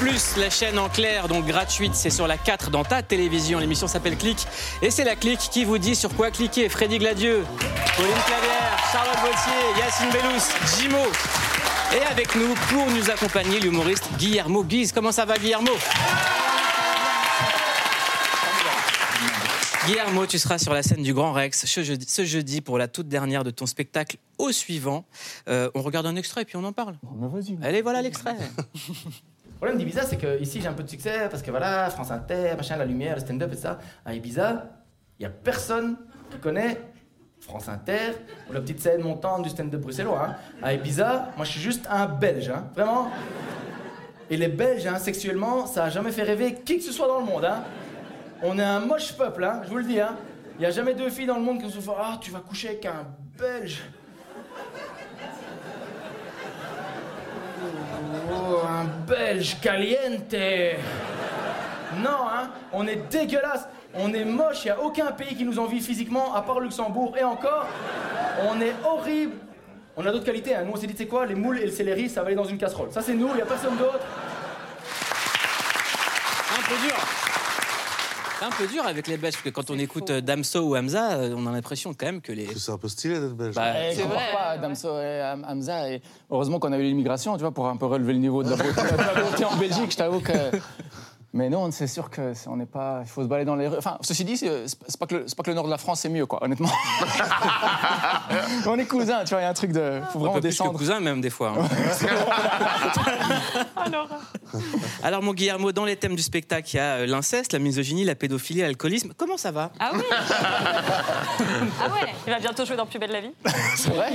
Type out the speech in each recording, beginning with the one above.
Plus, la chaîne en clair, donc gratuite. C'est sur la 4 dans ta télévision. L'émission s'appelle Click et c'est la Click qui vous dit sur quoi cliquer. Freddy Gladieux, Pauline Clavière, Charlotte Gauthier, Yacine Bellous, Jimo. Et avec nous, pour nous accompagner, l'humoriste Guillermo Guise. Comment ça va, Guillermo? Guillermo, tu seras sur la scène du Grand Rex ce jeudi, ce jeudi pour la toute dernière de ton spectacle au suivant. Euh, on regarde un extrait et puis on en parle. Allez, voilà l'extrait. Le problème d'Ibiza, c'est que ici j'ai un peu de succès parce que voilà, France Inter, machin, la lumière, le stand-up et ça. À Ibiza, il y a personne qui connaît France Inter ou la petite scène montante du stand-up bruxellois. hein. À Ibiza, moi je suis juste un Belge, hein, vraiment. Et les Belges, hein, sexuellement, ça a jamais fait rêver qui que ce soit dans le monde. On est un moche peuple, je vous le dis. Il n'y a jamais deux filles dans le monde qui se font Ah, tu vas coucher avec un Belge. Oh, un Belge caliente. Non, hein, on est dégueulasse. On est moche, il a aucun pays qui nous envie physiquement, à part Luxembourg. Et encore, on est horrible. On a d'autres qualités. Hein. Nous, on s'est dit, c'est quoi Les moules et le céleri, ça va aller dans une casserole. Ça, c'est nous, il n'y a personne d'autre. Un. Un peu dur avec les Belges, parce que quand on écoute Damso ou Hamza, euh, on a l'impression quand même que les. C'est un peu stylé d'être belge. Bah, Eh, compare pas Damso et Ham- Hamza. Et heureusement qu'on a eu l'immigration, tu vois, pour un peu relever le niveau de la beauté, de la beauté en Belgique. Je t'avoue que. Mais non, c'est sûr que c'est- on n'est pas. Il faut se balader dans les rues. Enfin, ceci dit, c'est c'est pas que le, c'est pas que le nord de la France c'est mieux, quoi. Honnêtement. on est cousins, tu vois. Il y a un truc de. Faut un vraiment peu plus que descendre. cousin même des fois. hein. Alors mon Guillermo, dans les thèmes du spectacle, il y a euh, l'inceste, la misogynie, la pédophilie, l'alcoolisme. Comment ça va? Ah oui Ah ouais Il va bientôt jouer dans Plus belle la vie. C'est vrai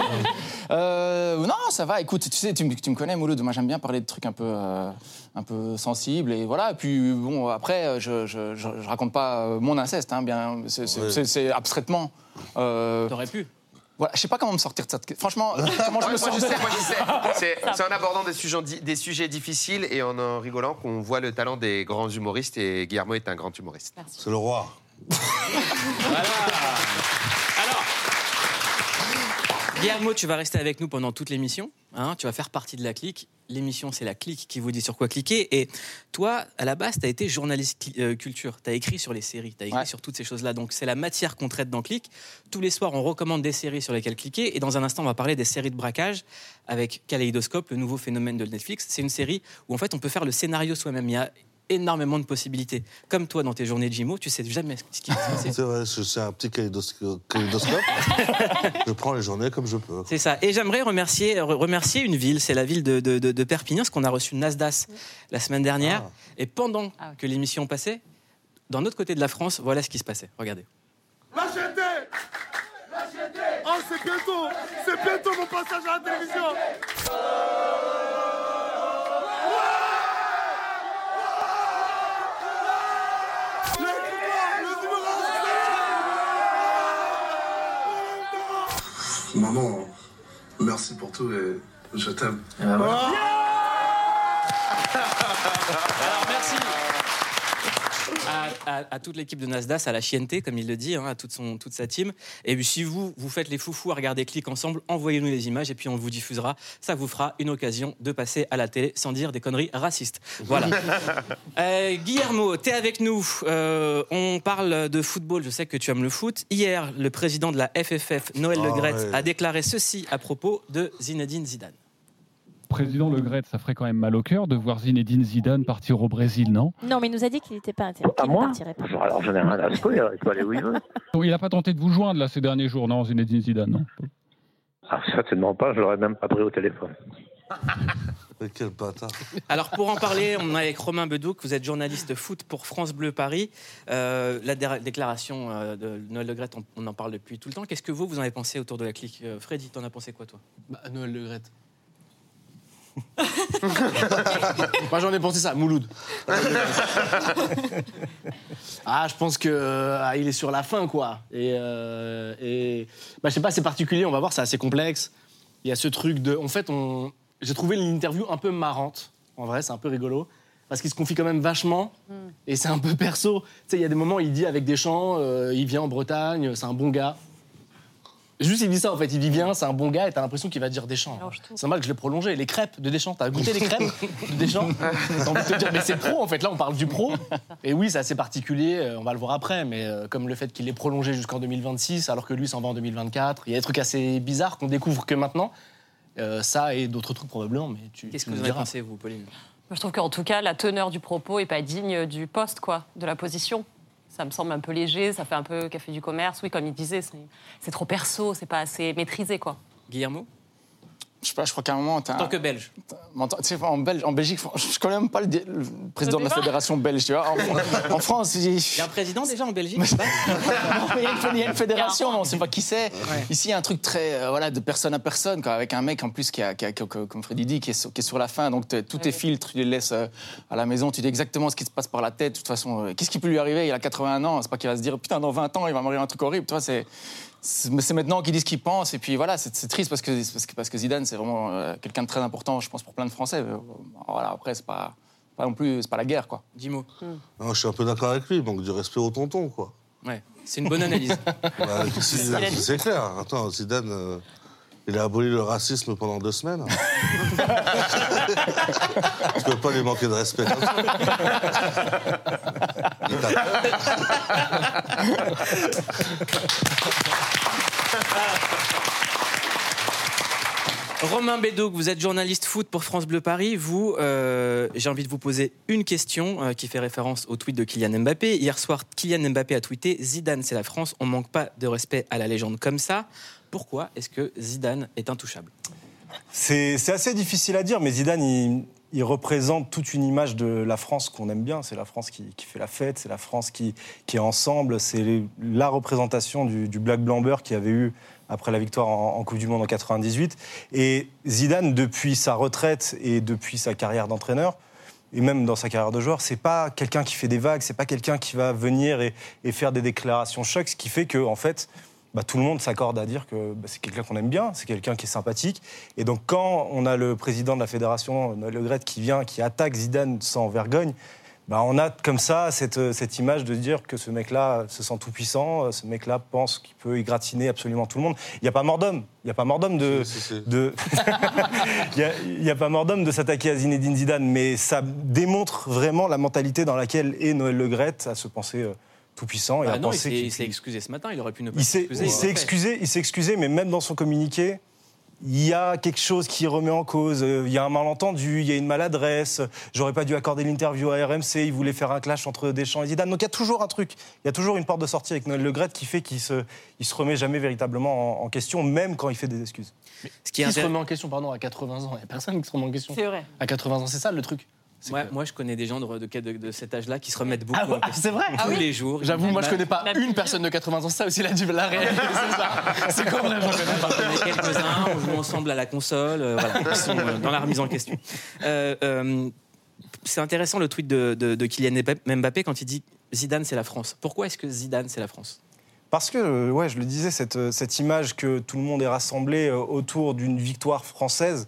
Euh, Non, ça va. Écoute, tu sais, tu, me- tu me connais, Mouloud. Moi, j'aime bien parler de trucs un peu, euh, un peu sensibles. Et voilà. Et puis, bon, après, je, je, je, je raconte pas mon inceste. Hein, bien, c'est c'est- Ouais. c'est- c'est abstraitement. Euh, T'aurais pu. Voilà, je sais pas comment me sortir de ça. Franchement, comment je me moi sors je de sais, là moi je sais. C'est en abordant des sujets, di- des sujets difficiles et en en rigolant qu'on voit le talent des grands humoristes et Guillermo est un grand humoriste. C'est le roi. Guillermo, tu vas rester avec nous pendant toute l'émission. hein, tu vas faire partie de la clique. L'émission, c'est la clique qui vous dit sur quoi cliquer. Et toi, à la base, tu as été journaliste euh, culture. Tu as écrit sur les séries, tu as écrit Ouais. sur toutes ces choses-là. Donc, c'est la matière qu'on traite dans Click. Tous les soirs, on recommande des séries sur lesquelles cliquer. Et dans un instant, on va parler des séries de braquage avec Kaleidoscope, le nouveau phénomène de Netflix. C'est une série où, en fait, on peut faire le scénario soi-même. Il y a énormément de possibilités. Comme toi, dans tes journées de Jimo, tu sais jamais ce qui va se passer. C'est vrai, c'est un petit kaléidosco- kaléidoscope. je prends les journées comme je peux. C'est ça. Et j'aimerais remercier, re- remercier une ville, c'est la ville de, de- de- de Perpignan, parce qu'on a reçu Nasdas la semaine dernière. Ah. Et pendant Ah, ok. que l'émission passait, dans notre côté de la France, voilà ce qui se passait. Regardez. Lâchetez Oh, c'est bientôt C'est bientôt mon passage à la télévision Maman, merci pour tout et je t'aime. Alors merci à, toute l'équipe de Nasdas, à la chienneté, comme il le dit, hein, à toute, son, toute sa team. Et puis si vous, vous faites les foufous à regarder Click ensemble, envoyez-nous les images et puis on vous diffusera. Ça vous fera une occasion de passer à la télé sans dire des conneries racistes. Voilà. Euh, Guillermo, tu es avec nous. Euh, on parle de football, je sais que tu aimes le foot. Hier, le président de la FFF, Noël Ah Le Graët, ouais. a déclaré ceci à propos de Zinedine Zidane. Président Le Gret, ça ferait quand même mal au cœur de voir Zinedine Zidane partir au Brésil, non? Non, mais il nous a dit qu'il n'était pas intéressé. Ne moi pas. Alors j'en ai rien à secouer, il peut aller où il veut. Il n'a pas tenté de vous joindre là ces derniers jours, non, Zinedine Zidane, non? Ah, certainement pas, je l'aurais même pas pris au téléphone. Mais quel bâtard. Alors pour en parler, on est avec Romain Bedouk, vous êtes journaliste foot pour France Bleu Paris. Euh, la dé- déclaration euh, de Noël Le Graët, on, on en parle depuis tout le temps. Qu'est-ce que vous, vous en avez pensé autour de la clique? Euh, Freddy, t'en as pensé quoi toi? Bah, Noël Le Graët. Moi j'en ai pensé ça, Mouloud. ah, je pense que euh, ah, il est sur la fin quoi. Et, euh, et bah, je sais pas, c'est particulier. On va voir, c'est assez complexe. Il y a ce truc de, en fait, on, j'ai trouvé l'interview un peu marrante. En vrai, c'est un peu rigolo parce qu'il se confie quand même vachement et c'est un peu perso. Tu sais, il y a des moments où il dit avec des chants, euh, il vient en Bretagne, c'est un bon gars. Juste, il dit ça en fait. Il dit bien, c'est un bon gars et t'as l'impression qu'il va dire Deschamps. C'est normal que je l'ai prolongé. Les crêpes de Deschamps, t'as goûté les crêpes de Deschamps T'as envie de te dire, mais c'est pro en fait. Là, on parle du pro. Et oui, c'est assez particulier. euh, On va le voir après. Mais euh, comme le fait qu'il ait prolongé jusqu'en 2026 alors que lui s'en va en 2024, il y a des trucs assez bizarres qu'on découvre que maintenant. Euh, ça et d'autres trucs probablement. Mais tu. Qu'est-ce que vous en pensez, vous, Pauline? Moi, je trouve qu'en tout cas, la teneur du propos est pas digne du poste, quoi, de la position. Ça me semble un peu léger, ça fait un peu café du commerce. Oui, comme il disait, c'est trop perso, c'est pas assez maîtrisé, quoi. Guillermo? Je sais pas, je crois qu'à un moment, En tant que Belge. Mais Tu sais, en, Belge, en Belgique, je connais même pas le, président de la fédération belge, tu vois. En, en France, il Il y a un président déjà en Belgique Non, mais il y a une fé- il y a une fédération, mais on ne sait pas qui c'est. Ouais. Ici, il y a un truc très euh, voilà, de personne à personne, quoi, avec un mec en plus qui a, qui a- qui a- comme Freddy dit, qui est sur, qui est sur la fin. Donc, tous tes filtres, tu les laisses euh, à la maison, tu dis exactement ce qui se passe par la tête. De toute façon, euh, qu'est-ce qui peut lui arriver? Il a 81 ans, c'est pas qu'il va se dire putain, dans 20 ans, il va m'arriver un truc horrible. Tu vois, c'est. C'est mais c'est maintenant qu'il dit ce qu'il pense. Et puis voilà, c'est triste parce que, parce que, parce que Zidane, c'est vraiment euh, quelqu'un de très important, je pense, pour plein de Français. Euh, Voilà, après, c'est pas, pas non plus, c'est pas la guerre, quoi. Dis-moi. Non, je suis un peu d'accord avec lui, donc du respect au tonton, quoi. Ouais, c'est une bonne analyse. Bah, c'est clair. Attends, Zidane, euh, il a aboli le racisme pendant deux semaines. Je peux pas lui manquer de respect Romain Bédouc, vous êtes journaliste foot pour France Bleu Paris. Vous, euh, j'ai envie de vous poser une question euh, qui fait référence au tweet de Kylian Mbappé. Hier soir, Kylian Mbappé a tweeté Zidane, c'est la France. On manque pas de respect à la légende comme ça. Pourquoi est-ce que Zidane est intouchable? C'est assez difficile à dire, mais Zidane, il, représente toute une image de la France qu'on aime bien. C'est la France qui, qui fait la fête, c'est la France qui, qui est ensemble, c'est la représentation du, du Black Blamber qui avait eu après la victoire en, en Coupe du Monde en 98. Et Zidane, depuis sa retraite et depuis sa carrière d'entraîneur, et même dans sa carrière de joueur, c'est pas quelqu'un qui fait des vagues, c'est pas quelqu'un qui va venir et, et faire des déclarations chocs, ce qui fait que, en fait, bah, tout le monde s'accorde à dire que bah, c'est quelqu'un qu'on aime bien, c'est quelqu'un qui est sympathique. Et donc, quand on a le président de la fédération, Noël Le qui vient, qui attaque Zidane sans vergogne, bah, on a comme ça cette, cette image de dire que ce mec-là se sent tout puissant, ce mec-là pense qu'il peut égratigner absolument tout le monde. Il n'y a pas mort d'homme. Il n'y a pas mort d'homme de. Si, si, si. de... Il a- n'y a, pas mort d'homme de s'attaquer à Zinedine Zidane, mais ça démontre vraiment la mentalité dans laquelle est Noël Le à se penser euh, tout puissant et Ah Non, il s'est qu'il- il s'est excusé ce matin. Il aurait pu ne pas il s'est s'excuser. il s'est excusé, il s'est excusé, mais même dans son communiqué, il y a quelque chose qui remet en cause. Euh, Il y a un malentendu, il y a une maladresse. J'aurais pas dû accorder l'interview à RMC. Il voulait faire un clash entre Deschamps et Zidane. Donc il y a toujours un truc, il y a toujours une porte de sortie avec Noël Le Graët qui fait qu'il se, il se remet jamais véritablement en, en question, même quand il fait des excuses. Ce qui est Qui se remet en question, pardon, à 80 ans Il n'y a personne qui se remet en question. C'est vrai. À 80 ans, c'est ça le truc. Moi, que- moi, je connais des gens de, de, de- de cet âge-là qui se remettent beaucoup Ah ouais, en question. c'est vrai? Tous les jours. J'avoue, moi je connais pas Même une personne de 80 ans, ça aussi la, la réalité, c'est ça. C'est comme vrai, j'en connais pas. connais quelques-uns, on joue ensemble à la console, euh, voilà, ils sont euh, dans la remise en question. Euh, euh, c'est intéressant le tweet de, de- de Kylian Mbappé quand il dit Zidane c'est la France. Pourquoi est-ce que Zidane c'est la France? Parce que, ouais, je le disais, cette, cette image que tout le monde est rassemblé autour d'une victoire française,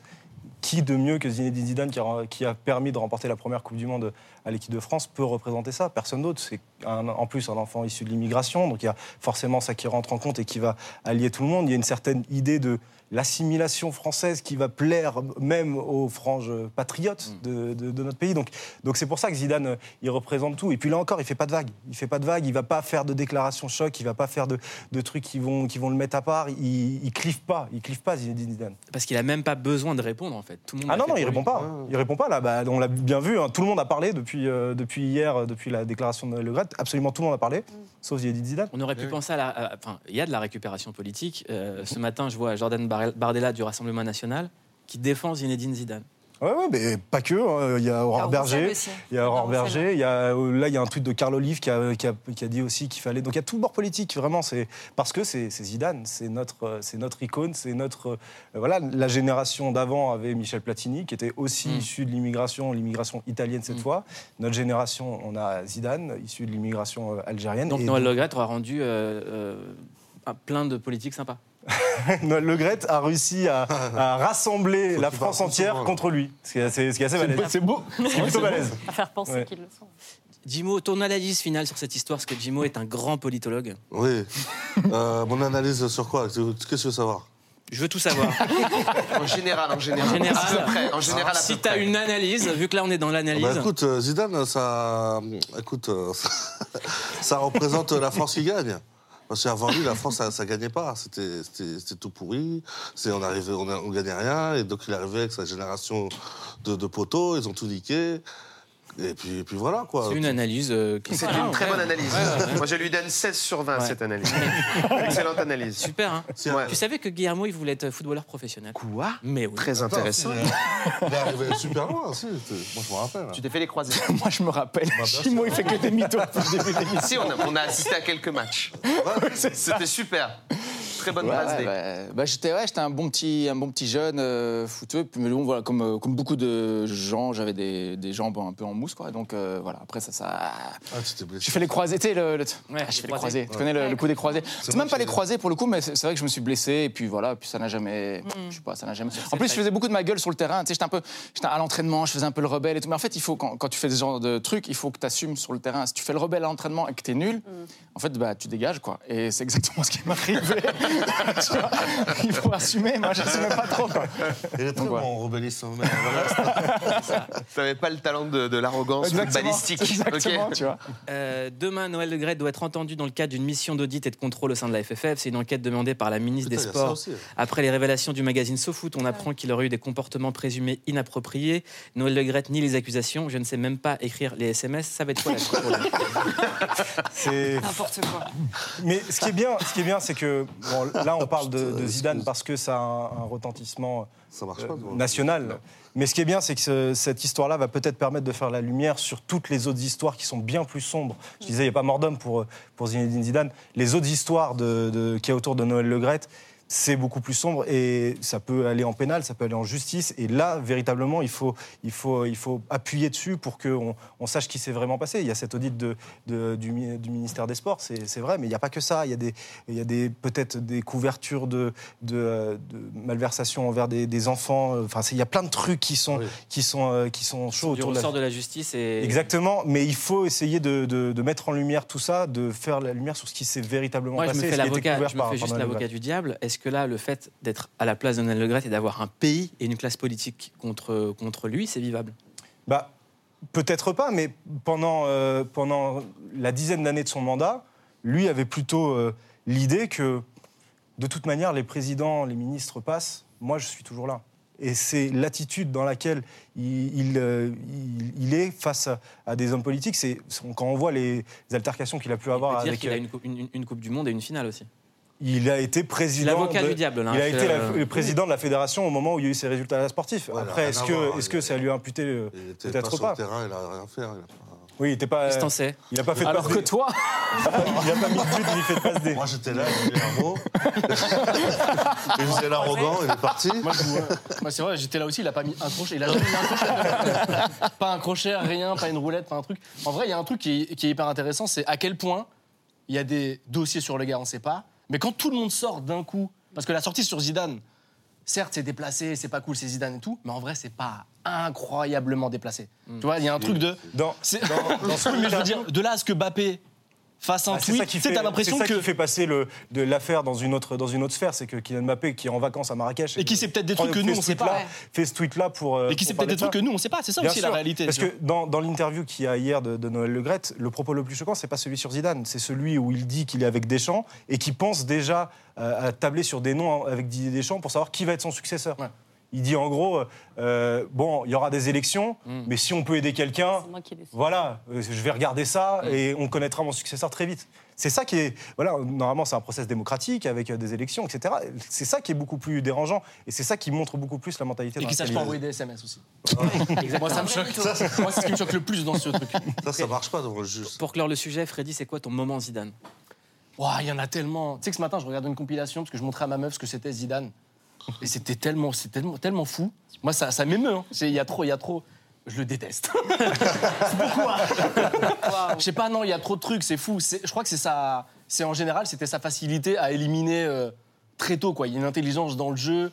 qui de mieux que Zinedine Zidane, qui a, qui a permis de remporter la première Coupe du Monde à l'équipe de France, peut représenter ça Personne d'autre. C'est en plus un enfant issu de l'immigration, donc il y a forcément ça qui rentre en compte et qui va allier tout le monde. Il y a une certaine idée de l'assimilation française qui va plaire même aux franges patriotes de, de- de notre pays. Donc donc c'est pour ça que Zidane, euh, il représente tout. Et puis là encore, il fait pas de vagues. Il fait pas de vagues. Il va pas faire de déclarations choc. Il va pas faire de, de trucs qui vont, qui vont le mettre à part. Il, il clive pas. Il clive pas Zidane. Parce qu'il a même pas besoin de répondre en fait. Tout le monde Ah non, non, il répond pas. Il répond pas là. Bah, on l'a bien vu. hein. Tout le monde a parlé depuis, euh, depuis hier, euh, depuis la déclaration de Le Graët. Absolument tout le monde a parlé, sauf Zinedine Zidane. On aurait pu penser à la. à- Enfin, il y a de la récupération politique. Euh, ce matin, je vois Jordan Bar- Bardella du Rassemblement national qui défend Zinedine Zidane. Ouais, ouais, mais pas que. hein. Il y a Aurore Berger. Il y a Aurore Il y a Roussel. Berger. Il y a, là, il y a un tweet de Carl Olive qui a, qui a- qui a dit aussi qu'il fallait. Donc il y a tout le bord politique, vraiment. C'est parce que c'est Zidane, c'est notre, euh, c'est notre icône, c'est notre. euh, voilà, la génération d'avant avait Michel Platini, qui était aussi Mm. issu de l'immigration, l'immigration italienne cette Mm. fois. Notre génération, on a Zidane, issu de l'immigration euh, algérienne. Donc Et Noël Le Graët aura rendu euh, euh, plein de politiques sympas. Noël Le Graët a réussi à, à rassembler Faut la France entière contre lui, ce qui est assez, ce qui est assez balèze. C'est beau. C'est plutôt balèze. À faire penser Ouais. qu'ils le sont. Jimo, ton analyse finale sur cette histoire, parce que Jimo est un grand politologue. Oui. Euh, mon analyse sur quoi? Qu'est-ce que tu veux savoir? Je veux tout savoir. En général, en général. En général, À peu près, en général, à si tu as près. une analyse, vu que là on est dans l'analyse. Bah, écoute, euh, Zidane, ça, écoute, euh, ça, ça représente la France qui gagne. Parce qu'avant lui, la France, ça, ça gagnait pas. C'était, tout pourri. On arrivait, on, gagnait rien. Et donc il arrivé avec sa génération de, de poteaux. Ils ont tout niqué. Et puis, et puis voilà quoi. c'est une analyse. euh, qui- C'est Voilà, une très bonne analyse. Ouais, ouais. Moi, je lui donne 16 sur 20 Ouais. cette analyse. Excellente analyse. Super, hein Ouais. Tu savais que Guillermo, il voulait être footballeur professionnel Quoi? Mais oui. Très intéressant. Il est- il est arrivé super loin. Si, moi, je me rappelle. Tu t'es fait les croisés. Moi, je me rappelle. Chimo, il fait que des mythos. Si, on a, on a assisté à quelques matchs. C'était super. Très bonne Ouais, base bah, bah, j'étais ouais, j'étais un bon petit un bon petit jeune euh, footeux puis mais bon voilà comme euh, comme beaucoup de gens j'avais des, des jambes un peu en mousse quoi. Donc euh, voilà après ça ça Ah, tu t'es blessé. j'ai fait les croisés tu sais le, le- Ouais, Ah, je fais les croisés. tu connais le, le coup des croisés? C'est même pas les croisés pour le coup mais c'est vrai que je me suis blessé et puis voilà puis ça n'a jamais je sais pas ça n'a jamais en plus je faisais beaucoup de ma gueule sur le terrain tu sais j'étais un peu j'étais à l'entraînement je faisais un peu le rebelle et tout. Mais en fait il faut quand, quand tu fais ce genre de trucs il faut que tu assumes sur le terrain. Si tu fais le rebelle à l'entraînement et que tu es nul en fait bah tu dégages quoi. Et c'est exactement ce qui m'est arrivé Tu vois, il faut assumer moi j'assumais pas trop quoi bon hein, mais voilà. T'avais pas le talent de, de l'arrogance footballistique. Exactement, ok tu vois. Euh, demain, Noël Le Gret doit être entendu dans le cadre d'une mission d'audit et de contrôle au sein de la FFF. C'est une enquête demandée par la ministre Putain, des ça Sports. aussi. Après les révélations du magazine SoFoot, on apprend qu'il aurait eu des comportements présumés inappropriés. Noël Le Gret nie les accusations. Je ne sais même pas écrire les SMS. Ça va être quoi la C'est N'importe quoi. Mais ce qui est bien, ce qui est bien, c'est que bon, là on parle de, de Zidane parce que ça a un, un retentissement Ça marche pas. toi. national. Mais ce qui est bien, c'est que ce- cette histoire-là va peut-être permettre de faire la lumière sur toutes les autres histoires qui sont bien plus sombres. Je disais, il n'y a pas mort d'homme pour, pour Zinedine Zidane. Les autres histoires de, de, qu'il y a autour de Noël Le Graët, c'est beaucoup plus sombre et ça peut aller en pénal, ça peut aller en justice. Et là, véritablement, il faut, il faut, il faut appuyer dessus pour qu'on on sache ce qui s'est vraiment passé. Il y a cet audit de, de- du, mi- du ministère des Sports, c'est vrai, mais il n'y a pas que ça. Il y a, des, il y a des, peut-être des couvertures de, de, de malversations envers des, des enfants. Enfin, il y a plein de trucs qui sont, Oui. qui sont, euh, qui sont chauds Du autour de la ressort de la justice et Exactement, mais il faut essayer de, mettre en lumière tout ça, de faire la lumière sur ce qui s'est véritablement Moi, je passé. me ce fais l'avocat, je me fais juste l'avocat du diable. Est-ce que là, le fait d'être à la place de Noël Le et d'avoir un pays et une classe politique contre, contre lui, c'est vivable? Bah, peut-être pas, mais pendant, euh, pendant la dizaine d'années de son mandat, lui avait plutôt euh, l'idée que, de toute manière, les présidents, les ministres passent, moi je suis toujours là. Et c'est l'attitude dans laquelle il, il, euh, il- il est face à, à des hommes politiques. C'est quand on voit les altercations qu'il a pu avoir peut dire avec. qu'il a une, coupe- une- une Coupe du Monde et une finale aussi. Il a été président. l'avocat de- du diable, là. Il a hein, été la- le président de la fédération au moment où il y a eu ses résultats sportifs. Ouais, Après, il a est-ce que, il- que ça lui a imputé euh, Il était Peut-être pas sur pas. le terrain, il a rien fait. il a Oui, il n'était pas. Sais Il n'a pas fait de alors passe que toi Il n'a pas mis de but ni fait de passe. Moi, j'étais là, il disait un mot. il faisait l'arrogant, il est parti. Moi, moi, c'est vrai, j'étais là aussi, il a pas mis un crochet. Il a jamais mis un crochet. pas un crochet, rien, pas une roulette, pas un truc. En vrai, il y a un truc qui est, qui est hyper intéressant, c'est à quel point il y a des dossiers sur le gars, on sait pas. Mais quand tout le monde sort d'un coup, parce que la sortie sur Zidane, certes, c'est déplacé, c'est pas cool, c'est Zidane et tout, mais en vrai, c'est pas incroyablement déplacé. Tu vois, il y a un truc de. Dans, mais je veux dire, de là à ce que Bappé fasse un Ah, c'est tweet, ça c'est l'impression ça que. qui fait passer le, de l'affaire dans une autre dans une autre sphère, c'est que Kylian Mbappé qui est en vacances à Marrakech Et qui sait peut-être des trucs que nous, on sait pas. fait ce tweet là pour Et qui sait peut-être des trucs que nous, on sait pas. C'est ça Bien aussi sûr, la réalité. Parce que dans, dans l'interview qu'il y a hier de, de Noël Le Graët, le propos le plus choquant, c'est pas celui sur Zidane, c'est celui où il dit qu'il est avec Deschamps et qui pense déjà euh, à tabler sur des noms avec Didier Deschamps pour savoir qui va être son successeur. Ouais. Il dit en gros, euh, bon, il y aura des élections, Mm. mais si on peut aider quelqu'un, C'est moi qui décide. voilà, euh, je vais regarder ça Mm. et on connaîtra mon successeur très vite. C'est ça qui est, voilà, normalement c'est un process démocratique avec euh, des élections, etc. C'est ça qui est beaucoup plus dérangeant et c'est ça qui montre beaucoup plus la mentalité. Et dans qui sache pas envoyer des SMS aussi. Moi, ça me choque. Moi, c'est ce qui me choque le plus dans ce truc. Ça, ça marche pas devant le juge. Pour clore le sujet, Freddy, c'est quoi ton moment Zidane? Ouah, il y en a tellement. Tu sais que ce matin, je regardais une compilation parce que je montrais à ma meuf ce que c'était Zidane. Et c'était tellement, c'est tellement, tellement fou. Moi, ça, ça m'émeut. hein. C'est- Il y a trop, il y a trop. Je le déteste. Pourquoi? Je sais pas, non, il y a trop de trucs, c'est fou. C'est- Je crois que c'est ça. C'est en général, c'était sa facilité à éliminer euh, très tôt, quoi. Il y a une intelligence dans le jeu.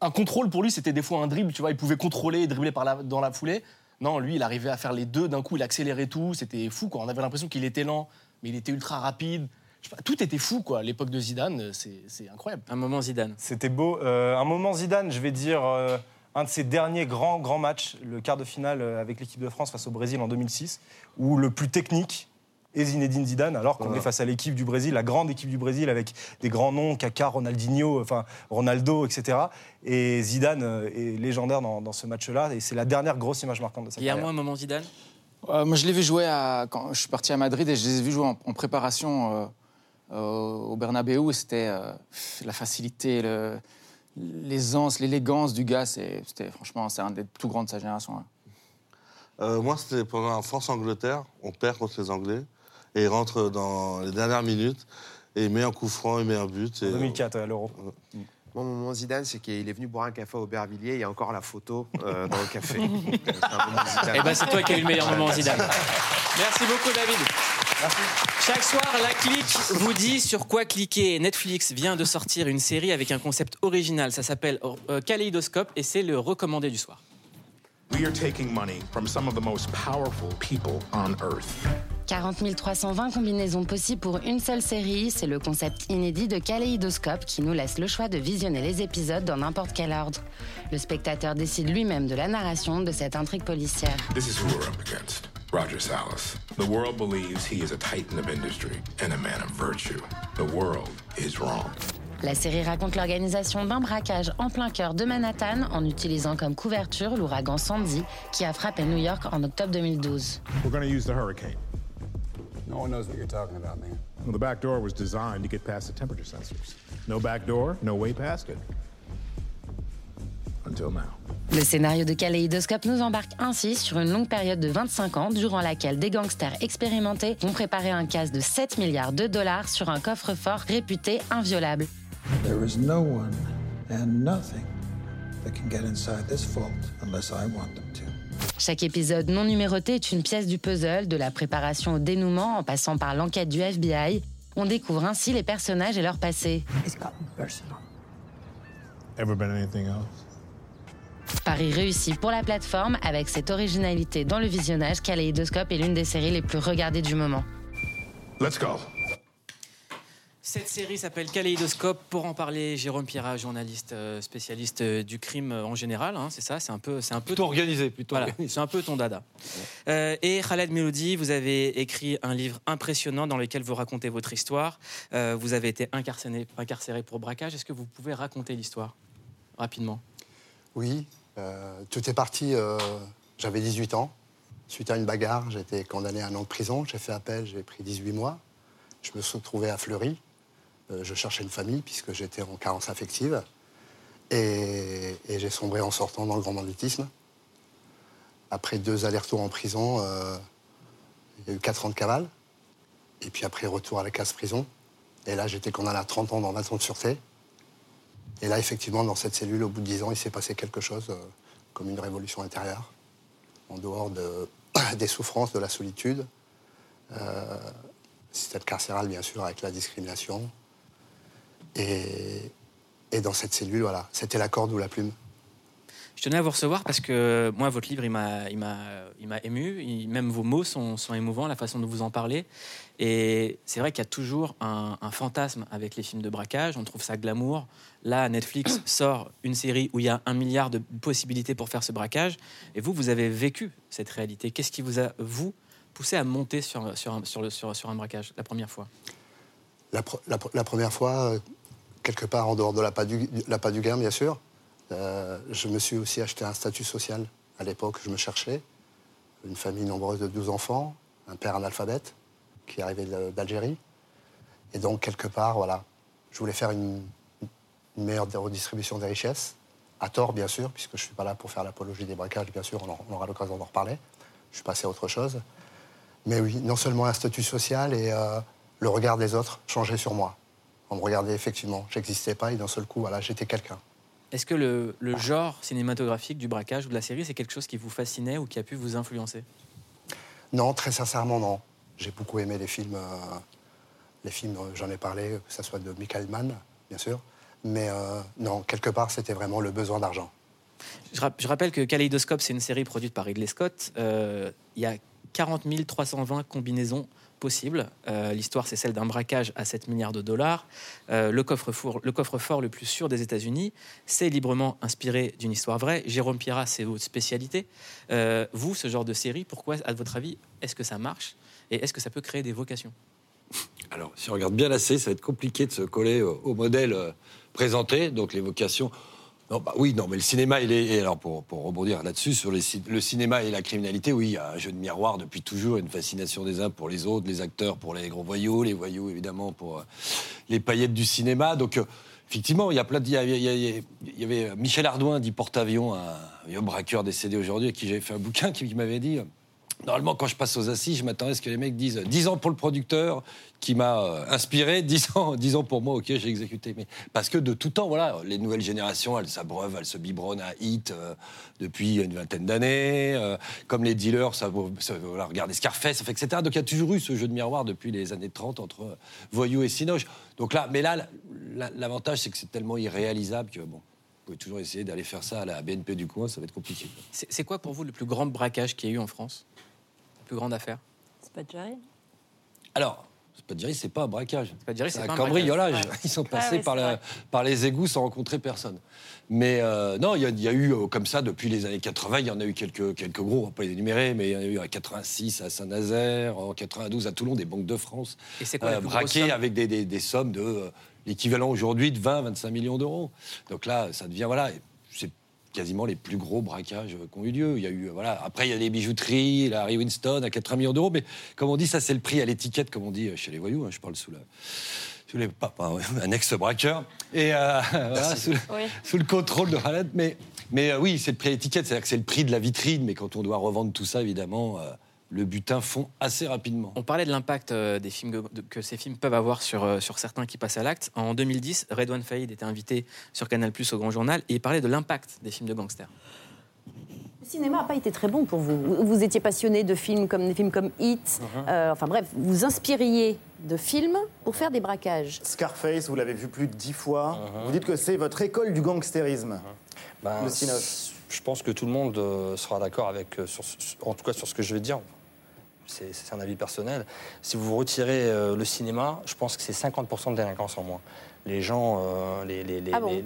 Un contrôle pour lui, c'était des fois un dribble, tu vois. Il pouvait contrôler et dribbler par la, dans la foulée. Non, lui, il arrivait à faire les deux d'un coup, il accélérait tout, c'était fou, quoi. On avait l'impression qu'il était lent, mais il était ultra rapide. Je sais pas, tout était fou, quoi. L'époque de Zidane, euh, c'est incroyable. Un moment Zidane. C'était beau. Euh, un moment Zidane, je vais dire euh, un de ses derniers grands, grands matchs, le quart de finale avec l'équipe de France face au Brésil en 2006, où le plus technique est Zinedine Zidane, alors qu'on est face à l'équipe du Brésil, la grande équipe du Brésil avec des grands noms, Kaká, Ronaldinho, enfin Ronaldo, etc. Et Zidane est légendaire dans, dans ce match-là, et c'est la dernière grosse image marquante de sa Guillermo, carrière. un moment Zidane? Euh, moi, je l'ai vu jouer à- quand je suis parti à Madrid et je les ai vus jouer en, en préparation au Bernabeu. C'était euh, la facilité, le- l'aisance, l'élégance du gars. c'est- C'était franchement, c'est un des tout grands de sa génération. hein. Euh, moi, c'était pendant la France-Angleterre. On perd contre les Anglais. Et il rentre dans les dernières minutes. Et il met un coup franc, il met un but. Et, En 2004 à l'Euro. Mon moment Zidane, c'est qu'il est venu boire un café à Aubervilliers. Il y a encore la photo euh, dans le café. C'est. Eh ben, c'est toi qui as eu le meilleur moment Zidane. Merci beaucoup, David. Chaque soir, la clique vous dit sur quoi cliquer. Netflix vient de sortir une série avec un concept original. Ça s'appelle euh, Kaléidoscope et c'est le recommandé du soir. We are taking money from some of the most powerful people on earth. 40 320 combinaisons possibles pour une seule série, c'est le concept inédit de Kaléidoscope qui nous laisse le choix de visionner les épisodes dans n'importe quel ordre. Le spectateur décide lui-même de la narration de cette intrigue policière. This is who we're up against. Roger Salas. The world believes he is a titan of industry and a man of virtue. The world is wrong. La série raconte l'organisation d'un braquage en plein cœur de Manhattan en utilisant comme couverture l'ouragan Sandy qui a frappé New York en octobre 2012. We're going to use the hurricane. No one knows what you're talking about, man. Well, the back door was designed to get past the temperature sensors. No back door, no way past it. Until now. Le scénario de Kaléidoscope nous embarque ainsi sur une longue période de 25 ans durant laquelle des gangsters expérimentés vont préparer un casse de 7 milliards de dollars sur un coffre-fort réputé inviolable. There is no one and nothing that can get inside this vault unless I want them to. Chaque épisode non numéroté est une pièce du puzzle, de la préparation au dénouement en passant par l'enquête du FBI. On découvre ainsi les personnages et leur passé. Ever been anything else? Paris réussi pour la plateforme avec cette originalité dans le visionnage. Kaléidoscope est l'une des séries les plus regardées du moment. Let's go. Cette série s'appelle Kaléidoscope. Pour en parler, Jérôme Pierrat, journaliste euh, spécialiste euh, du crime euh, en général, hein, c'est ça, c'est un peu, c'est un peu Plutôt organisé, plutôt Voilà, c'est un peu ton dada. Euh, et Khaled Melody, vous avez écrit un livre impressionnant dans lequel vous racontez votre histoire. Euh, vous avez été incarcéré, incarcéré pour braquage. Est-ce que vous pouvez raconter l'histoire rapidement? Oui, euh, tout est parti. euh, J'avais 18 ans. Suite à une bagarre, j'ai été condamné à un an de prison. J'ai fait appel, j'ai pris 18 mois. Je me suis retrouvé à Fleury. Euh, je cherchais une famille puisque j'étais en carence affective. Et, j'ai sombré en sortant dans le grand banditisme. Après deux allers-retours en prison, il y a eu 4 ans de cavale. Et puis après, retour à la casse-prison. Et là, j'étais condamné à 30 ans dans l'attente de sûreté. Et là, effectivement, dans cette cellule, au bout de 10 ans, il s'est passé quelque chose euh, comme une révolution intérieure, en dehors de- des souffrances, de la solitude. Euh, système carcéral, bien sûr, avec la discrimination. Et, et dans cette cellule, voilà, c'était la corde ou la plume. Je tenais à vous recevoir parce que moi, votre livre, il m'a, ému. Même vos mots sont, sont émouvants, la façon dont vous en parlez. Et c'est vrai qu'il y a toujours un, fantasme avec les films de braquage. On trouve ça glamour. Là, Netflix sort une série où il y a un milliard de possibilités pour faire ce braquage. Et vous, vous avez vécu cette réalité. Qu'est-ce qui vous a, vous, poussé à monter sur, sur, un, sur, le, sur, sur un braquage la première fois? La, la la première fois, euh, quelque part en dehors de l'appât du, l'appât du gain, bien sûr, euh, je me suis aussi acheté un statut social. À l'époque, je me cherchais. Une famille nombreuse de 12 enfants, un père analphabète qui arrivait d'Algérie. Et donc, quelque part, voilà, je voulais faire une, meilleure redistribution des richesses. À tort, bien sûr, puisque je ne suis pas là pour faire l'apologie des braquages, bien sûr, on aura l'occasion d'en reparler. Je suis passé à autre chose. Mais oui, non seulement un statut social et euh, le regard des autres changeait sur moi. On me regardait effectivement, j'existais pas et d'un seul coup, voilà, j'étais quelqu'un. Est-ce que le, le genre cinématographique du braquage ou de la série, c'est quelque chose qui vous fascinait ou qui a pu vous influencer? Non, très sincèrement, non. J'ai beaucoup aimé les films. euh, les films, euh, j'en ai parlé, que ce soit de Michael Mann, bien sûr. Mais euh, non, quelque part, c'était vraiment le besoin d'argent. Je, rap- je rappelle que Kaleidoscope, c'est une série produite par Ridley Scott. Euh, Il y a 40 320 combinaisons Euh, L'histoire, c'est celle d'un braquage à 7 milliards de dollars. Euh, le coffre-fort le, le plus sûr des États-Unis. C'est librement inspiré d'une histoire vraie. Jérôme Pierrat, c'est votre spécialité. Euh, vous, ce genre de série, pourquoi, à votre avis, est-ce que ça marche Et est-ce que ça peut créer des vocations? Alors, si on regarde bien la série, ça va être compliqué de se coller au, au modèle présenté, donc les vocations. Non, bah oui, non, mais le cinéma, il est. et alors, pour, pour rebondir là-dessus, sur le cinéma et la criminalité, oui, il y a un jeu de miroir depuis toujours, une fascination des uns pour les autres, les acteurs pour les gros voyous, les voyous, évidemment, pour euh, les paillettes du cinéma. Donc, euh, effectivement, il y a plein de. Il y, avait Michel Ardouin, dit porte-avions, un vieux braqueur décédé aujourd'hui, à qui j'avais fait un bouquin, qui, qui m'avait dit. Normalement, quand je passe aux assises, je m'attendais à ce que les mecs disent 10 ans pour le producteur qui m'a euh, inspiré, 10 ans, 10 ans pour moi, ok, j'ai exécuté. Mais parce que de tout temps, voilà, les nouvelles générations, elles s'abreuvent, elles se biberonnent à hit euh, depuis une vingtaine d'années. euh, comme les dealers, ça, ça, voilà, regardez Scarface, etc. Donc il y a toujours eu ce jeu de miroir depuis les années 30 entre voyous et cinoche. Donc là, mais là, la- l'avantage, c'est que c'est tellement irréalisable que bon. Vous pouvez toujours essayer d'aller faire ça à la BNP du coin, ça va être compliqué. C'est quoi pour vous le plus grand braquage qu'il y a eu en France? La plus grande affaire? C'est pas rien. Alors, c'est pas dire, c'est pas un braquage. c'est un pas un cambriolage. braquage. Ouais. Ils sont passés ouais, par, la- les égouts sans rencontrer personne. Mais euh, non, il y, a- il y a eu euh, comme ça depuis les années 80, il y en a eu quelques, quelques gros, on va pas les énumérer, mais il y en a eu en 86 à Saint-Nazaire, en 92 à Toulon, des banques de France, Et c'est quoi somme? avec des, des- des sommes de euh, l'équivalent aujourd'hui de 20-25 millions d'euros. Donc là, ça devient, voilà, c'est quasiment les plus gros braquages qui ont eu lieu. Il y a eu, voilà. Après, il y a les bijouteries, la Harry Winston à 80 millions d'euros, mais comme on dit, ça c'est le prix à l'étiquette, comme on dit chez les voyous. hein, je parle sous la, sous les, pas- pas- un ex-braqueur et euh, voilà, sous, le- Oui. sous le contrôle de Khaled. Mais, mais euh, oui, c'est le prix à l'étiquette, c'est-à-dire que c'est le prix de la vitrine. Mais quand on doit revendre tout ça, évidemment, euh, le butin fond assez rapidement. On parlait de l'impact euh, des films que ces films peuvent avoir sur, euh, sur certains qui passent à l'acte. En 2010, Redouane Faïd était invité sur Canal Plus au Grand Journal et il parlait de l'impact des films de gangsters. Le cinéma n'a pas été très bon pour vous. Vous, vous étiez passionné de films comme des films comme Hit. Euh, enfin bref, vous vous inspiriez de films pour faire des braquages. Scarface, vous l'avez vu plus de dix fois. Vous dites que c'est votre école du gangstérisme. Ben, Le Cinoche. Je pense que tout le monde sera d'accord avec, sur en tout cas sur ce que je vais dire. C'est un avis personnel. Si vous retirez euh, le cinéma, je pense que c'est 50% de délinquance en moins. Les gens, euh, les, les, les- Ah bon les-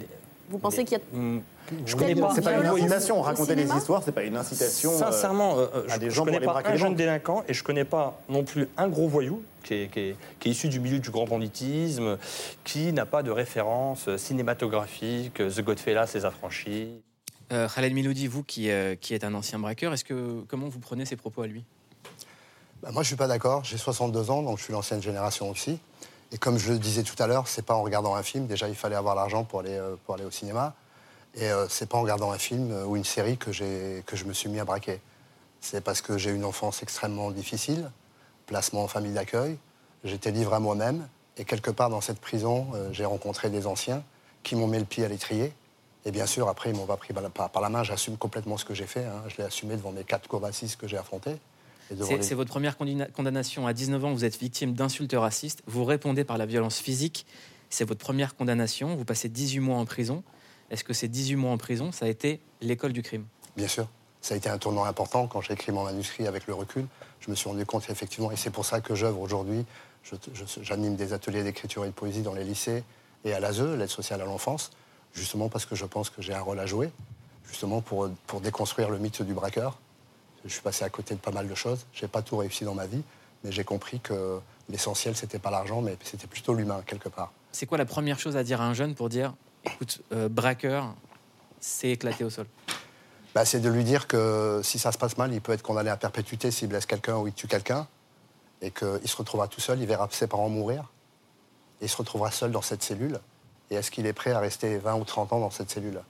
Vous pensez qu'il y a Hmm, je connais pas. C'est pas une incitation. Raconter des histoires, c'est pas une incitation. euh, Sincèrement, euh, à je, des je gens connais pas un les jeune délinquant et je connais pas non plus un gros voyou qui est, qui est- qui est issu du milieu du grand banditisme, qui n'a pas de référence cinématographique, The Godfellas, Les Affranchis. Euh, Khaled Miloudi, vous qui, euh, qui êtes un ancien braqueur, est-ce que comment vous prenez ses propos à lui? Bah, moi, je suis pas d'accord. J'ai 62 ans, donc je suis l'ancienne génération aussi. Et comme je le disais tout à l'heure, c'est pas en regardant un film. Déjà, il fallait avoir l'argent pour aller, euh, pour aller au cinéma. Et euh, c'est pas en regardant un film euh, ou une série que, que je me suis mis à braquer. C'est parce que j'ai eu une enfance extrêmement difficile, placement en famille d'accueil. J'étais livré à moi-même. Et quelque part dans cette prison, euh, j'ai rencontré des anciens qui m'ont mis le pied à l'étrier. Et bien sûr, après, ils m'ont pas pris par la- main. J'assume complètement ce que j'ai fait. hein. Je l'ai assumé devant mes quatre cours d'assises que j'ai affrontés. C'est les- votre première condamnation. À 19 ans, vous êtes victime d'insultes racistes. Vous répondez par la violence physique. C'est votre première condamnation. Vous passez 18 mois en prison. Est-ce que ces 18 mois en prison, ça a été l'école du crime? Bien sûr. Ça a été un tournant important. Quand j'ai écrit mon manuscrit avec le recul, je me suis rendu compte effectivement, et c'est pour ça que j'œuvre aujourd'hui. J'anime des ateliers d'écriture et de poésie dans les lycées et à l'ASE, l'aide sociale à l'enfance, justement parce que je pense que j'ai un rôle à jouer, justement pour, pour déconstruire le mythe du braqueur. Je suis passé à côté de pas mal de choses. J'ai pas tout réussi dans ma vie, mais j'ai compris que l'essentiel, c'était pas l'argent, mais c'était plutôt l'humain, quelque part. C'est quoi la première chose à dire à un jeune pour dire écoute, euh, braqueur, c'est éclaté au sol? Bah, c'est de lui dire que si ça se passe mal, il peut être condamné à perpétuité s'il blesse quelqu'un ou il tue quelqu'un, et qu'il se retrouvera tout seul, il verra ses parents mourir, et il se retrouvera seul dans cette cellule. Et est-ce qu'il est prêt à rester 20 ou 30 ans dans cette cellule?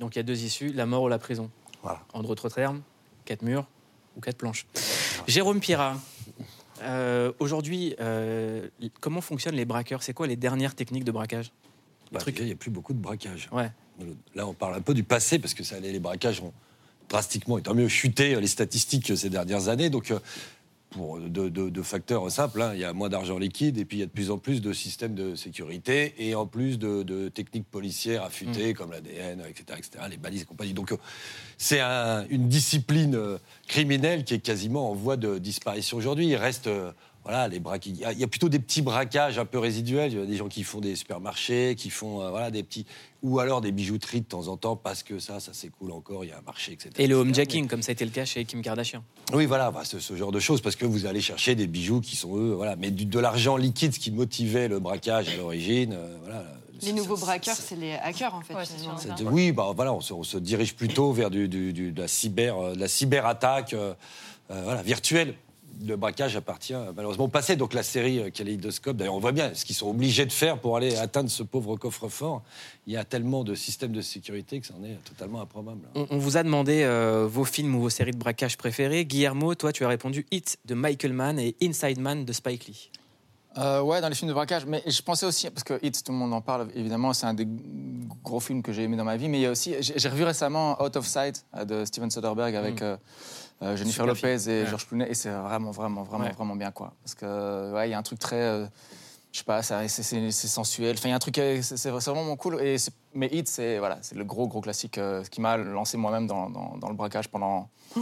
Donc il y a deux issues la mort ou la prison. Voilà. En d'autres termes, quatre murs ou quatre planches. Jérôme Pirat, euh, aujourd'hui, euh, comment fonctionnent les braqueurs? C'est quoi les dernières techniques de braquage? Bah, il n'y a plus beaucoup de braquages. Ouais. Là, on parle un peu du passé, parce que ça, les les braquages ont drastiquement, et tant mieux, chuté euh, les statistiques ces dernières années. Donc, pour de, de- de facteurs simples. hein. Il y a moins d'argent liquide et puis il y a de plus en plus de systèmes de sécurité et en plus de, de techniques policières affûtées comme l'ADN, etc., etc., les balises et compagnie. Donc euh, c'est un- une discipline euh, criminelle qui est quasiment en voie de disparition aujourd'hui. Il reste euh, voilà, les braques. Il y, a, il y a plutôt des petits braquages un peu résiduels. Il y a des gens qui font des supermarchés, qui font euh, voilà, des petits. Ou alors des bijouteries de temps en temps parce que ça, ça s'écoule encore, il y a un marché, etc. Et le homejacking, comme ça a été le cas chez Kim Kardashian. Oui, voilà, bah, ce, ce genre de choses, parce que vous allez chercher des bijoux qui sont eux, voilà, mais du- de l'argent liquide, ce qui motivait le braquage à l'origine, euh, voilà. Les nouveaux braqueurs, c'est les hackers en fait. Oui, bah voilà, on se, on se dirige plutôt vers du, du- du- de la cyber, euh, de la cyberattaque, euh, euh, voilà, virtuelle. Le braquage appartient euh, malheureusement au passé. Donc la série euh, Kaleidoscope, d'ailleurs, on voit bien ce qu'ils sont obligés de faire pour aller atteindre ce pauvre coffre-fort. Il y a tellement de systèmes de sécurité que ça en est totalement improbable. On, on vous a demandé euh, vos films ou vos séries de braquage préférées. Guillermo, toi, tu as répondu Hit de Michael Mann et Inside Man de Spike Lee. Euh, ouais, dans les films de braquage. Mais je pensais aussi, parce que Hit, tout le monde en parle, évidemment, c'est un des gros films que j'ai aimé dans ma vie. Mais il y a aussi, j'ai revu récemment Out of Sight de Steven Soderbergh avec Mm. euh, euh, Jennifer Super Lopez film. et Ouais. George Clooney. Et c'est vraiment, vraiment, vraiment, Ouais. vraiment bien, quoi. Parce que, ouais, il y a un truc très. euh, je sais pas, c'est sensuel. Enfin, il y a un truc, euh, c'est vraiment cool. Et mais Hit, c'est voilà, c'est le gros, gros classique euh, qui m'a lancé moi-même dans, dans- dans le braquage pendant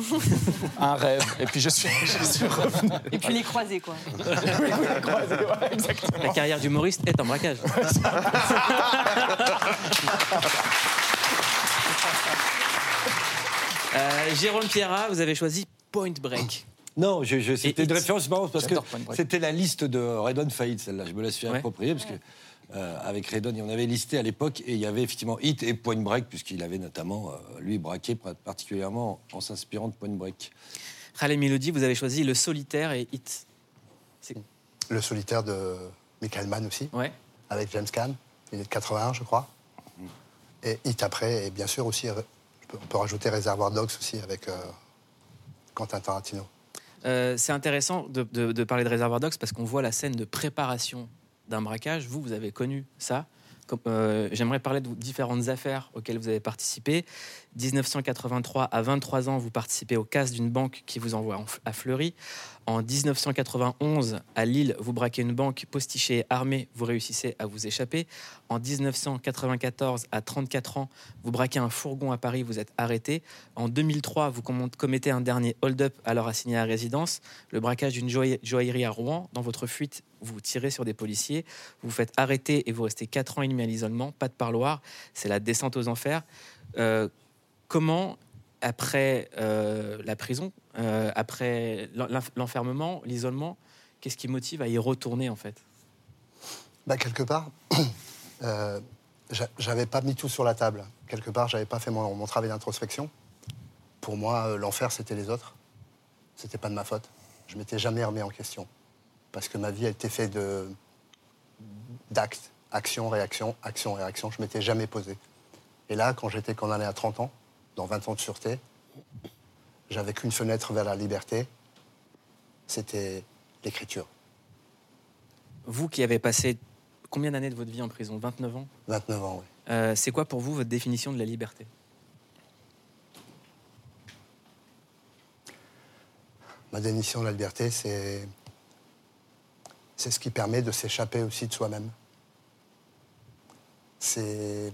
un rêve. Et puis je suis, je suis revenu. Et puis les croisés quoi. La carrière d'humoriste est un braquage. Euh, Jérôme Pierra, vous avez choisi Point Break. Non, je, je- c'était une référence marrante parce que c'était la liste de Redon Faïd, celle-là. Je me la suis Ouais. appropriée parce que euh, avec Redon, on avait listé à l'époque et il y avait effectivement Hit et Point Break puisqu'il avait notamment euh, lui braqué particulièrement en s'inspirant de Point Break. Khaled Melody, vous avez choisi Le Solitaire et Hit. C'est- Le solitaire de Michael Mann aussi, avec James Caan. Il est de 81, je crois. Et Hit après, et bien sûr aussi, on peut rajouter Réservoir Dogs aussi avec euh, Quentin Tarantino. Euh, c'est intéressant de, parler de Reservoir Dogs parce qu'on voit la scène de préparation d'un braquage. Vous, vous avez connu ça. Euh, J'aimerais parler de différentes affaires auxquelles vous avez participé. 1983, à 23 ans, vous participez au casse d'une banque qui vous envoie en- à Fleury. En 1991, à Lille, vous braquez une banque postichée et armée, vous réussissez à vous échapper. En 1994, à 34 ans, vous braquez un fourgon à Paris, vous êtes arrêté. En 2003, vous commettez un dernier hold-up alors assigné à résidence, le braquage d'une joaillerie à Rouen. Dans votre fuite, vous tirez sur des policiers, vous vous faites arrêter et vous restez 4 ans et demi à l'isolement, pas de parloir, c'est la descente aux enfers. Euh, comment, après euh, la prison, euh, après l'en- l'enfermement, l'isolement, qu'est-ce qui motive à y retourner en fait? Bah, quelque part, j'a- j'avais pas mis tout sur la table. Quelque part, j'avais pas fait mon, mon travail d'introspection. Pour moi, l'enfer, c'était les autres. C'était pas de ma faute. Je m'étais jamais remis en question. Parce que ma vie a été faite de d'actes, action, réaction, action, réaction. Je m'étais jamais posé. Et là, quand j'étais condamné à 30 ans, dans 20 ans de sûreté, j'avais qu'une fenêtre vers la liberté. C'était l'écriture. Vous qui avez passé combien d'années de votre vie en prison? 29 ans? 29 ans, oui. Euh, c'est quoi pour vous votre définition de la liberté? Ma définition de la liberté, c'est. C'est ce qui permet de s'échapper aussi de soi-même. C'est.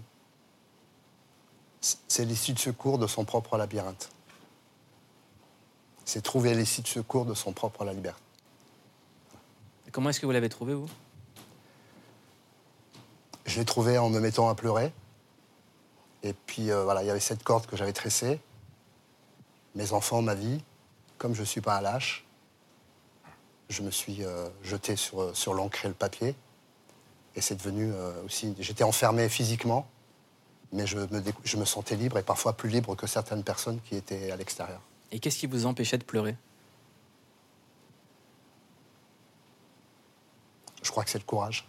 C'est l'issue de secours de son propre labyrinthe. C'est trouver l'issue de secours de son propre la liberté. Comment est-ce que vous l'avez trouvé vous? Je l'ai trouvé en me mettant à pleurer. Et puis euh, voilà, il y avait cette corde que j'avais tressée. Mes enfants, ma vie. Comme je ne suis pas un lâche, je me suis euh, jeté sur, euh, sur l'encre et le papier. Et c'est devenu euh, aussi. J'étais enfermé physiquement, mais je me, décou- je me sentais libre et parfois plus libre que certaines personnes qui étaient à l'extérieur. Et qu'est-ce qui vous empêchait de pleurer? Je crois que c'est le courage.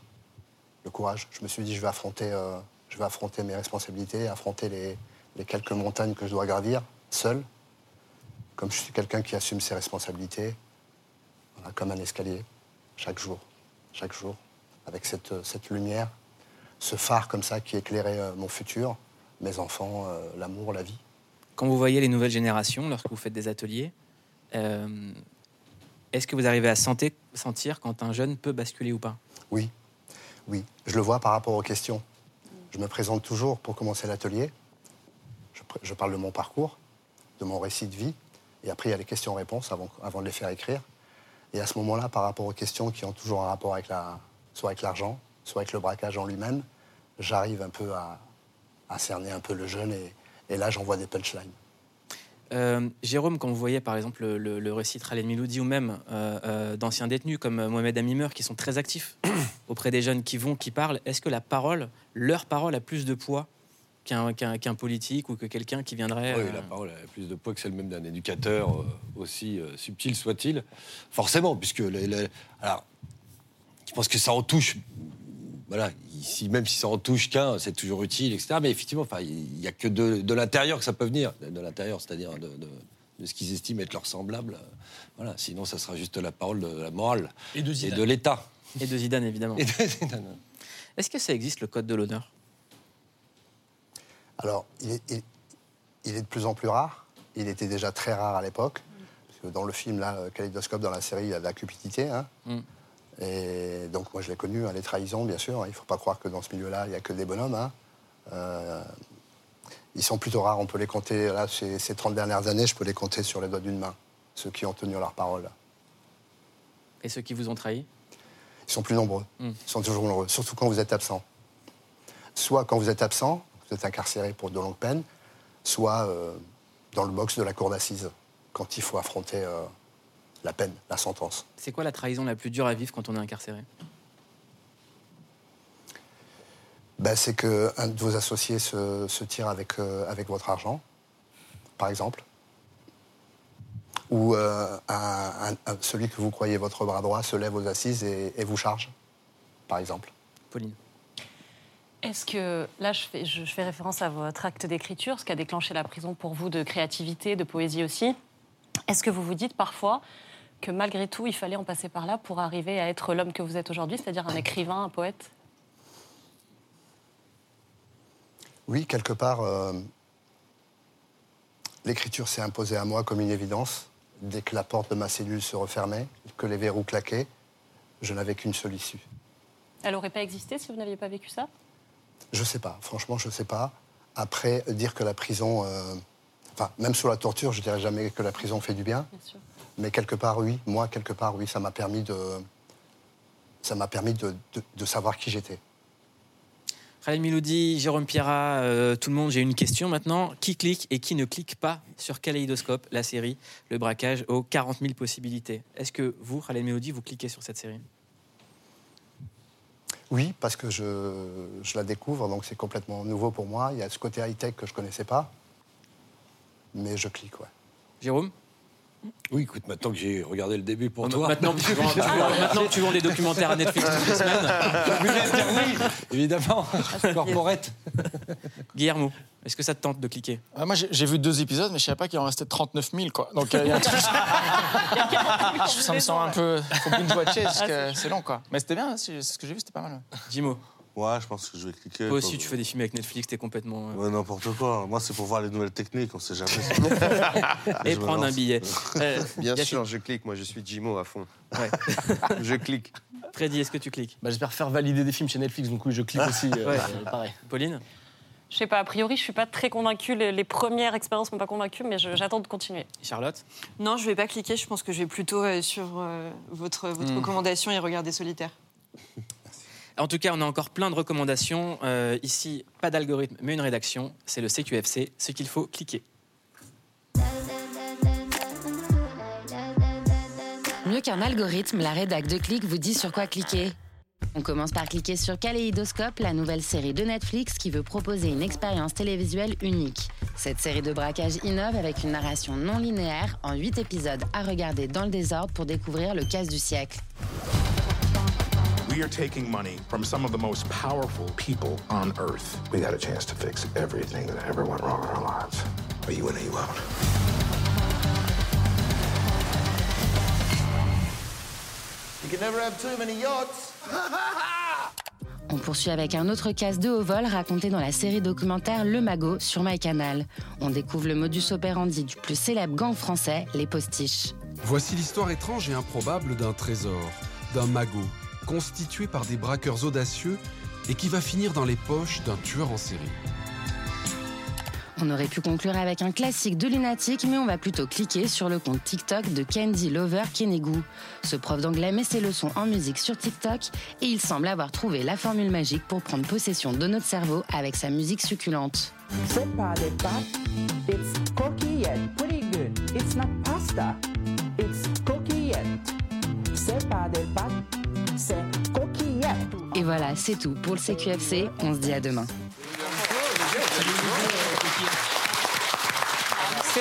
Le courage. Je me suis dit, je vais affronter, euh, je vais affronter mes responsabilités, affronter les, les quelques montagnes que je dois gravir, seul. Comme je suis quelqu'un qui assume ses responsabilités, voilà, comme un escalier, chaque jour, chaque jour, avec cette, euh, cette lumière, ce phare comme ça qui éclairait euh, mon futur, mes enfants, euh, l'amour, la vie. Quand vous voyez les nouvelles générations, lorsque vous faites des ateliers, euh, Est-ce que vous arrivez à sentir, sentir quand un jeune peut basculer ou pas? Oui, oui. Je le vois par rapport aux questions. Je me présente toujours pour commencer l'atelier. Je, parle de mon parcours, de mon récit de vie. Et après, il y a les questions-réponses avant, avant de les faire écrire. Et à ce moment-là, par rapport aux questions qui ont toujours un rapport avec la, soit avec l'argent, soit avec le braquage en lui-même, j'arrive un peu à, à cerner un peu le jeune. Et, et là, j'envoie des punchlines. Euh, Jérôme, quand vous voyez par exemple le, récit de Khaled Miloudi ou même euh, euh, d'anciens détenus comme Mohamed Amimer qui sont très actifs auprès des jeunes qui vont, qui parlent, est-ce que la parole, leur parole a plus de poids qu'un qu'un politique ou que quelqu'un qui viendrait Oui, euh, la parole a plus de poids que celle même d'un éducateur, euh, aussi euh, subtil soit-il. Forcément, puisque. les- les- alors, je pense que ça en touche. Voilà, ici, même si ça en touche qu'un, c'est toujours utile, etc. Mais effectivement, enfin, il n'y a que de, de l'intérieur que ça peut venir. De l'intérieur, c'est-à-dire de, de- de ce qu'ils estiment être leur semblable. Euh, Voilà, sinon, ça sera juste la parole de la morale Et de Zidane. l'État. Et de Zidane, évidemment. Est-ce que ça existe le code de l'honneur? Alors, il est, il- il est de plus en plus rare. Il était déjà très rare à l'époque. Dans le film, là, Kaléidoscope, dans la série, il y a de la cupidité. hein. Mm. Et donc, moi, je l'ai connu, hein, les trahisons, bien sûr. Il ne faut pas croire que dans ce milieu-là, il n'y a que des bonhommes. hein. Euh, ils sont plutôt rares. On peut les compter, là, ces, ces 30 dernières années, je peux les compter sur les doigts d'une main, ceux qui ont tenu leur parole. Et ceux qui vous ont trahi? Ils sont plus nombreux. Mm. Ils sont toujours nombreux, surtout quand vous êtes absent. Soit quand vous êtes absent, êtes incarcéré pour de longues peines, soit euh, dans le box de la cour d'assises, quand il faut affronter euh, la peine, la sentence. C'est quoi la trahison la plus dure à vivre quand on est incarcéré? Ben, c'est qu'un de vos associés se, se tire avec, euh, avec votre argent, par exemple. Ou un- un- un- celui que vous croyez votre bras droit se lève aux assises et, et vous charge, par exemple. Pauline. Est-ce que, là, je fais, je, je fais référence à votre acte d'écriture, ce qui a déclenché la prison pour vous de créativité, de poésie aussi. Est-ce que vous vous dites parfois que malgré tout, il fallait en passer par là pour arriver à être l'homme que vous êtes aujourd'hui, c'est-à-dire un écrivain, un poète? Oui, quelque part, euh, l'écriture s'est imposée à moi comme une évidence. Dès que la porte de ma cellule se refermait, que les verrous claquaient, je n'avais qu'une seule issue. Elle n'aurait pas existé si vous n'aviez pas vécu ça? Je sais pas, franchement, je sais pas. Après, dire que la prison. euh, Enfin, même sous la torture, je dirais jamais que la prison fait du bien. Bien sûr. Mais quelque part, oui. Moi, quelque part, oui, ça m'a permis de. Ça m'a permis de, de- de savoir qui j'étais. Khaled Miloudi, Jérôme Pierrat, euh, tout le monde, j'ai une question maintenant. Qui clique et qui ne clique pas sur Kaléidoscope, la série, le braquage aux 40 000 possibilités? Est-ce que vous, Khaled Miloudi, vous cliquez sur cette série? Oui, parce que je, je la découvre, donc c'est complètement nouveau pour moi. Il y a ce côté high-tech que je connaissais pas. Mais je clique, ouais. Jérôme? Oui, écoute, maintenant que j'ai regardé le début pour toi. Maintenant, que tu vends, tu vends- maintenant que tu vends des documentaires à Netflix toutes les semaines. Évidemment, corporate. Guillermo, est-ce que ça te tente de cliquer? Ah, moi, j'ai vu deux épisodes, mais je savais pas qu'il en restait 39 000, quoi. Donc, euh, il y a un truc- ça me semble un peu. Faut binge-watcher, parce que c'est long, quoi. Mais c'était bien, hein, c'est ce que j'ai vu, c'était pas mal. Jimo Ouais, je pense que je vais cliquer. Toi aussi, tu fais des films avec Netflix, t'es complètement. euh, Ouais, n'importe quoi. Moi, c'est pour voir les nouvelles techniques, on sait jamais. Et prendre un billet. Euh, Bien sûr, je clique. Moi, je suis Jimo à fond. Ouais. je clique. Freddy, est-ce que tu cliques? Bah, J'espère faire valider des films chez Netflix, donc oui, je clique aussi. euh, Ouais. euh, pareil. Pauline? Je sais pas, a priori, je suis pas très convaincue. Les, les premières expériences m'ont pas convaincue, mais je- j'attends de continuer. Charlotte Non, je vais pas cliquer. Je pense que je vais plutôt euh, sur euh, votre, votre Hmm. recommandation et regarder Solitaire. En tout cas, on a encore plein de recommandations. Euh, ici, pas d'algorithme, mais une rédaction. C'est le CQFC, ce qu'il faut cliquer. Mieux qu'un algorithme, la rédac de Click vous dit sur quoi cliquer. On commence par cliquer sur Kaléidoscope, la nouvelle série de Netflix qui veut proposer une expérience télévisuelle unique. Cette série de braquage innove avec une narration non linéaire en 8 épisodes à regarder dans le désordre pour découvrir le casse du siècle. We are taking money from some of the most powerful people on earth. We got a chance to fix everything that ever went wrong in our lives. Are you in or you out? On poursuit avec un autre casse de haut vol raconté dans la série documentaire Le Magot sur MyCanal. On découvre le modus operandi du plus célèbre gang français, les postiches. Voici l'histoire étrange et improbable d'un trésor, d'un magot, constitué par des braqueurs audacieux et qui va finir dans les poches d'un tueur en série. On aurait pu conclure avec un classique de lunatique, mais on va plutôt cliquer sur le compte TikTok de Candy Lover Kenegu. Ce prof d'anglais met ses leçons en musique sur TikTok et il semble avoir trouvé la formule magique pour prendre possession de notre cerveau avec sa musique succulente. C'est pas des pâtes, it's coquillette. Pretty good. It's not pasta, it's coquillette. C'est pas des pâtes, c'est coquillette. Et voilà, c'est tout pour le CQFC. On se dit à demain.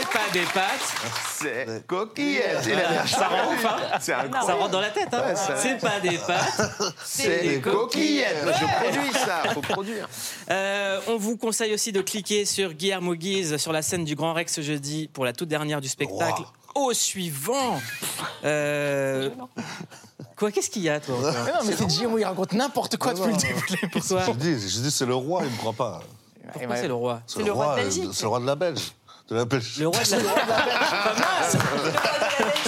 C'est pas des pâtes. C'est coquillette. Ça rentre, enfin. C'est incroyable. Ça rentre dans la tête. Hein. Ouais, C'est pas des pâtes. C'est des coquillettes. Je Ouais. produis ça, faut produire. Euh, on vous conseille aussi de cliquer sur Guillermo Guise sur la scène du Grand Rex ce jeudi pour la toute dernière du spectacle. Au suivant. Euh, Quoi Qu'est-ce qu'il y a, toi Mais non, mais c'est Jim, il raconte n'importe quoi depuis le début de. Pourquoi Je dis, je dis c'est le roi, il me croit pas. Pourquoi c'est le roi C'est le, roi, euh, c'est le roi de la Belge. De la Belge. Le roi de la Pas mal.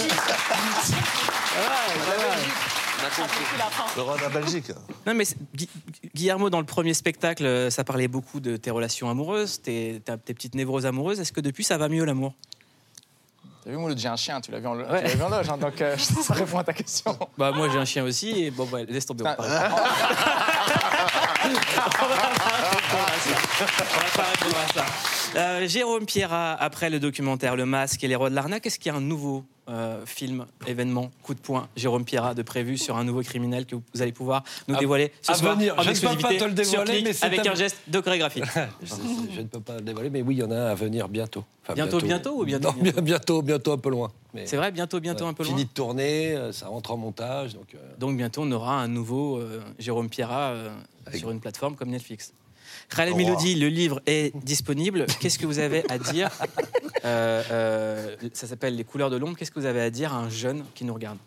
Le roi de la Belgique. Non, mais Gui- Guillermo, dans le premier spectacle, euh, ça parlait beaucoup de tes relations amoureuses, tes, tes petites névroses amoureuses. Est-ce que depuis, ça va mieux l'amour? T'as vu, Mouloud, j'ai un chien, tu l'as vu en, Ouais. tu l'as vu en loge, hein, donc euh, ça répond à ta question. Bah, moi, j'ai un chien aussi, et bon, bah, laisse tomber. on parle. Répondre à ça. Jérôme Pierrat, après le documentaire Le Masque et les rois de l'arnaque, est-ce qu'il y a un nouveau euh, film, événement, coup de poing, Jérôme Pierrat de prévu sur un nouveau criminel que vous allez pouvoir nous À- dévoiler ce à soir venir. en Je ne peux pas te le dévoiler, mais c'est avec un- un geste de chorégraphie. je, je ne peux pas le dévoiler, mais oui, il y en a un à venir bientôt. Enfin, Bientôt, bientôt ou bientôt, Non, bien- bientôt, bientôt, un peu loin. C'est vrai, bientôt, bientôt, un peu loin Fini de tourner, euh, ça rentre en montage. Donc, euh, Donc bientôt, on aura un nouveau euh, Jérôme Pierrat sur une plateforme comme Netflix. Khaled Oh. Melody, le livre est disponible. Qu'est-ce que vous avez à dire Euh, euh, Ça s'appelle Les couleurs de l'ombre. Qu'est-ce que vous avez à dire à un jeune qui nous regarde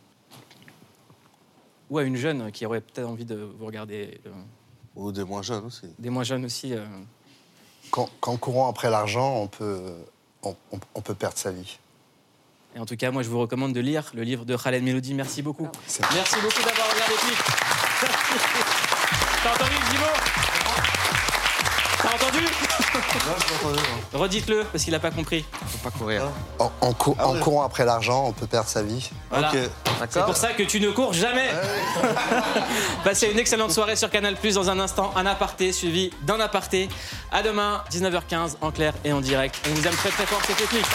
Ou à une jeune qui aurait peut-être envie de vous regarder euh, Ou des moins jeunes aussi. Des moins jeunes aussi. euh. Qu'en qu'en courant après l'argent, on peut, on, on- on peut perdre sa vie. Et en tout cas, moi, je vous recommande de lire le livre de Khaled Melody. Merci beaucoup. Merci beaucoup d'avoir regardé Click. T'as entendu, Entendu Redites-le, parce qu'il n'a pas compris. Faut pas courir. En, en cou- en courant après l'argent, on peut perdre sa vie. Voilà. C'est pour ça que tu ne cours jamais. Passez une excellente soirée sur Canal Plus dans un instant. Un aparté suivi d'un aparté. À demain, 19h15, en clair et en direct. On vous aime très très fort, c'est technique.